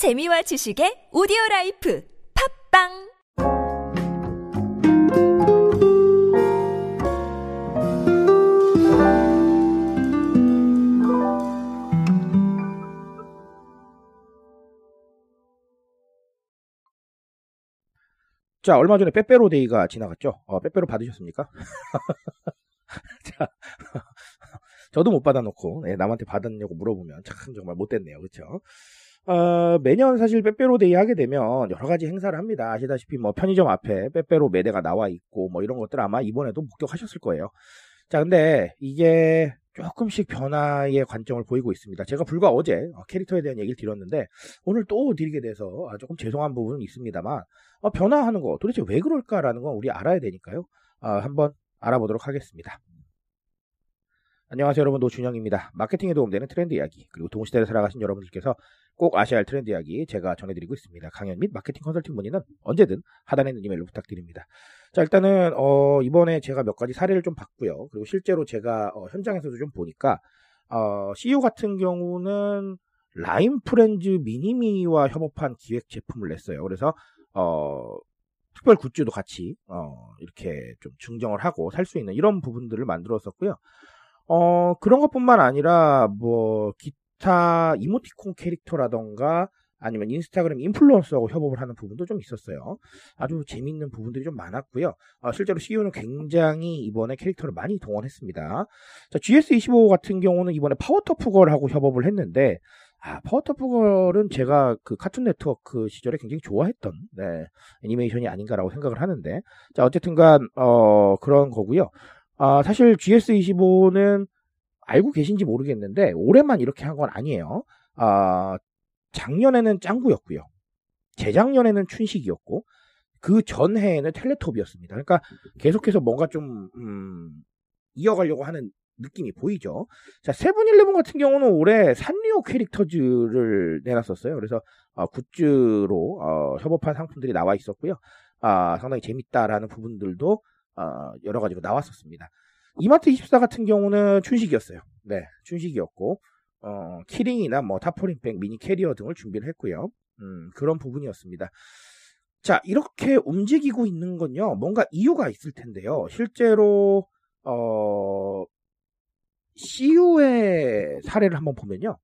재미와 지식의 오디오 라이프 팟빵 자, 얼마 전에 빼빼로 데이가 지나갔죠? 어, 빼빼로 받으셨습니까? 자, 저도 못 받아놓고, 네, 남한테 받았냐고 물어보면 참 정말 못됐네요. 그쵸? 어, 매년 사실 빼빼로데이 하게 되면 여러 가지 행사를 합니다. 아시다시피 뭐 편의점 앞에 빼빼로 매대가 나와 있고 뭐 이런 것들 아마 이번에도 목격하셨을 거예요. 자, 근데 이게 조금씩 변화의 관점을 보이고 있습니다. 제가 불과 어제 어, 캐릭터에 대한 얘기를 드렸는데 오늘 또 드리게 돼서 아, 조금 죄송한 부분은 있습니다만 어, 변화하는 거 도대체 왜 그럴까라는 건 우리 알아야 되니까요. 어, 한번 알아보도록 하겠습니다. 안녕하세요 여러분 노준영입니다. 마케팅에 도움되는 트렌드 이야기 그리고 동시대를 살아가신 여러분들께서 꼭 아셔야 할 트렌드 이야기 제가 전해드리고 있습니다. 강연 및 마케팅 컨설팅 문의는 언제든 하단에 있는 이메일로 부탁드립니다. 자 일단은 어, 이번에 제가 몇 가지 사례를 좀 봤고요. 그리고 실제로 제가 어, 현장에서도 좀 보니까 어, CU 같은 경우는 라인 프렌즈 미니미와 협업한 기획 제품을 냈어요. 그래서 어, 특별 굿즈도 같이 어, 이렇게 좀 증정을 하고 살 수 있는 이런 부분들을 만들었었고요. 어, 그런 것뿐만 아니라 뭐 기타 이모티콘 캐릭터라던가 아니면 인스타그램 인플루언서하고 협업을 하는 부분도 좀 있었어요. 아주 재밌는 부분들이 좀 많았고요. 어, 실제로 CU는 굉장히 이번에 캐릭터를 많이 동원했습니다. 자, GS25 같은 경우는 이번에 파워퍼프걸하고 협업을 했는데 아, 파워퍼프걸은 제가 그 카툰 네트워크 시절에 굉장히 좋아했던 네, 애니메이션이 아닌가라고 생각을 하는데 자, 어쨌든간 어, 그런 거고요. 아, 사실 GS25는 알고 계신지 모르겠는데 올해만 이렇게 한 건 아니에요. 아, 작년에는 짱구였고요. 재작년에는 춘식이었고 그 전해에는 텔레톱이었습니다. 그러니까 계속해서 뭔가 좀 음, 이어가려고 하는 느낌이 보이죠. 자, 세븐일레븐 같은 경우는 올해 산리오 캐릭터즈를 내놨었어요. 그래서 어, 굿즈로 어, 협업한 상품들이 나와 있었고요. 아, 상당히 재밌다라는 부분들도 어, 여러 가지로 나왔었습니다. 이마트 24 같은 경우는 춘식이었어요. 네, 춘식이었고 어, 키링이나 뭐 타포린백, 미니 캐리어 등을 준비를 했고요. 음, 그런 부분이었습니다. 자, 이렇게 움직이고 있는 건요, 뭔가 이유가 있을 텐데요. 실제로, 어, CU의 사례를 한번 보면요.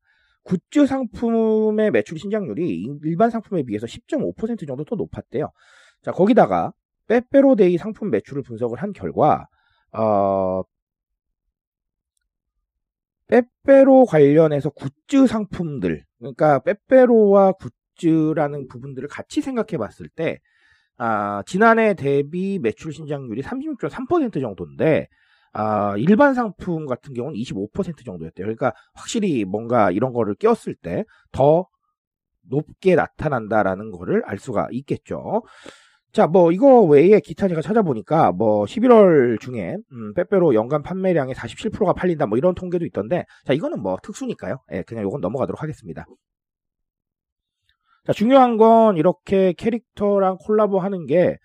굿즈 상품의 매출 신장률이 일반 상품에 비해서 10.5% 정도 더 높았대요. 자, 거기다가 빼빼로데이 상품 매출을 분석을 한 결과, 어, 빼빼로 관련해서 굿즈 상품들, 그러니까 빼빼로와 굿즈라는 부분들을 같이 생각해 봤을 때, 아, 지난해 대비 매출 신장률이 36.3% 정도인데, 아, 일반 상품 같은 경우는 25% 정도였대요. 그러니까 확실히 뭔가 이런 거를 꼈을 때 더 높게 나타난다라는 거를 알 수가 있겠죠. 자, 뭐 이거 외에 기타 제가 찾아보니까 뭐 11월 중에 음, 빼빼로 연간 판매량의 47%가 팔린다 뭐 이런 통계도 있던데 자, 이거는 뭐 특수니까요. 예, 그냥 요건 넘어가도록 하겠습니다. 자, 중요한 건 이렇게 캐릭터랑 콜라보 하는 게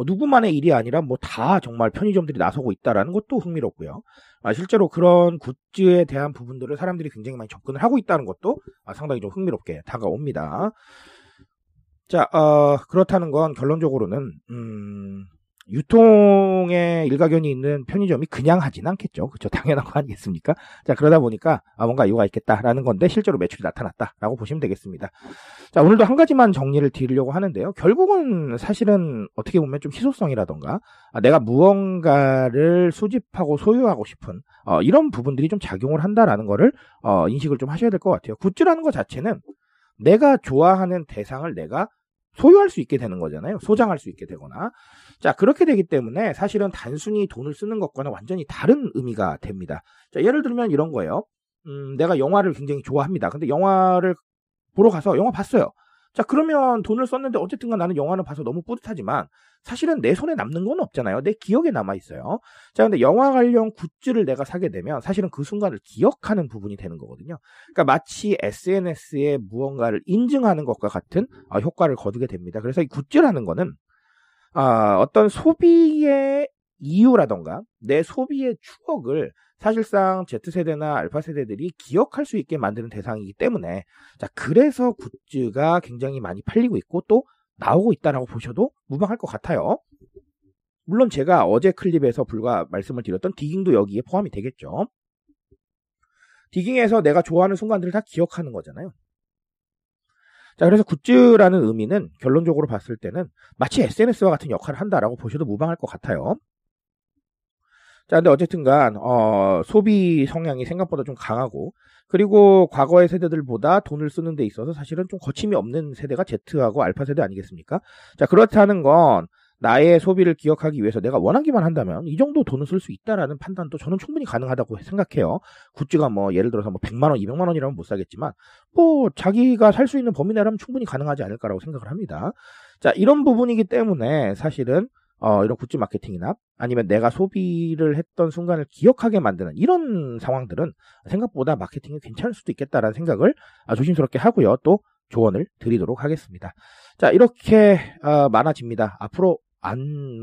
뭐 누구만의 일이 아니라 뭐 다 정말 편의점들이 나서고 있다라는 것도 흥미롭고요. 아, 실제로 그런 굿즈에 대한 부분들을 사람들이 굉장히 많이 접근을 하고 있다는 것도 아, 상당히 좀 흥미롭게 다가옵니다. 자, 어, 그렇다는 건 결론적으로는, 음, 유통에 일가견이 있는 편의점이 그냥 하진 않겠죠. 그죠 당연한 거 아니겠습니까? 자, 그러다 보니까, 아, 뭔가 이유가 있겠다라는 건데, 실제로 매출이 나타났다라고 보시면 되겠습니다. 자, 오늘도 한 가지만 정리를 드리려고 하는데요. 결국은 사실은 어떻게 보면 좀 희소성이라던가, 아, 내가 무언가를 수집하고 소유하고 싶은, 어, 이런 부분들이 좀 작용을 한다라는 거를, 어, 인식을 좀 하셔야 될 것 같아요. 굿즈라는 것 자체는 내가 좋아하는 대상을 내가 소유할 수 있게 되는 거잖아요. 소장할 수 있게 되거나. 자, 그렇게 되기 때문에 사실은 단순히 돈을 쓰는 것과는 완전히 다른 의미가 됩니다. 자, 예를 들면 이런 거예요. 음, 내가 영화를 굉장히 좋아합니다. 근데 영화를 보러 가서 영화 봤어요. 자, 그러면 돈을 썼는데 어쨌든 간 나는 영화는 봐서 너무 뿌듯하지만 사실은 내 손에 남는 건 없잖아요. 내 기억에 남아 있어요. 자, 근데 영화 관련 굿즈를 내가 사게 되면 사실은 그 순간을 기억하는 부분이 되는 거거든요. 그러니까 마치 SNS에 무언가를 인증하는 것과 같은 어, 효과를 거두게 됩니다. 그래서 이 굿즈라는 거는 어, 어떤 소비의 이유라던가 내 소비의 추억을 사실상 Z세대나 알파세대들이 기억할 수 있게 만드는 대상이기 때문에 자 그래서 굿즈가 굉장히 많이 팔리고 있고 또 나오고 있다라고 보셔도 무방할 것 같아요. 물론 제가 어제 클립에서 불과 말씀을 드렸던 디깅도 여기에 포함이 되겠죠. 디깅에서 내가 좋아하는 순간들을 다 기억하는 거잖아요. 자, 그래서 굿즈라는 의미는 결론적으로 봤을 때는 마치 SNS와 같은 역할을 한다라고 보셔도 무방할 것 같아요. 자, 근데 어쨌든간 어, 소비 성향이 생각보다 좀 강하고 그리고 과거의 세대들보다 돈을 쓰는 데 있어서 사실은 좀 거침이 없는 세대가 Z하고 알파 세대 아니겠습니까? 자, 그렇다는 건 나의 소비를 기억하기 위해서 내가 원하기만 한다면 이 정도 돈을 쓸 수 있다라는 판단도 저는 충분히 가능하다고 생각해요. 굿즈가 뭐 예를 들어서 뭐 100만 원, 200만 원이라면 못 사겠지만 뭐 자기가 살 수 있는 범위 내라면 충분히 가능하지 않을까라고 생각을 합니다. 자, 이런 부분이기 때문에 사실은 어, 이런 굿즈 마케팅이나 아니면 내가 소비를 했던 순간을 기억하게 만드는 이런 상황들은 생각보다 마케팅이 괜찮을 수도 있겠다라는 생각을 아, 조심스럽게 하고요. 또 조언을 드리도록 하겠습니다. 자, 이렇게 어, 많아집니다. 앞으로 안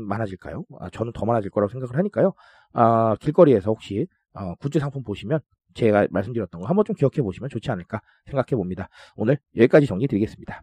많아질까요? 아, 저는 더 많아질 거라고 생각을 하니까요. 아, 길거리에서 혹시 어, 굿즈 상품 보시면 제가 말씀드렸던 거 한번 좀 기억해 보시면 좋지 않을까 생각해 봅니다. 오늘 여기까지 정리 드리겠습니다.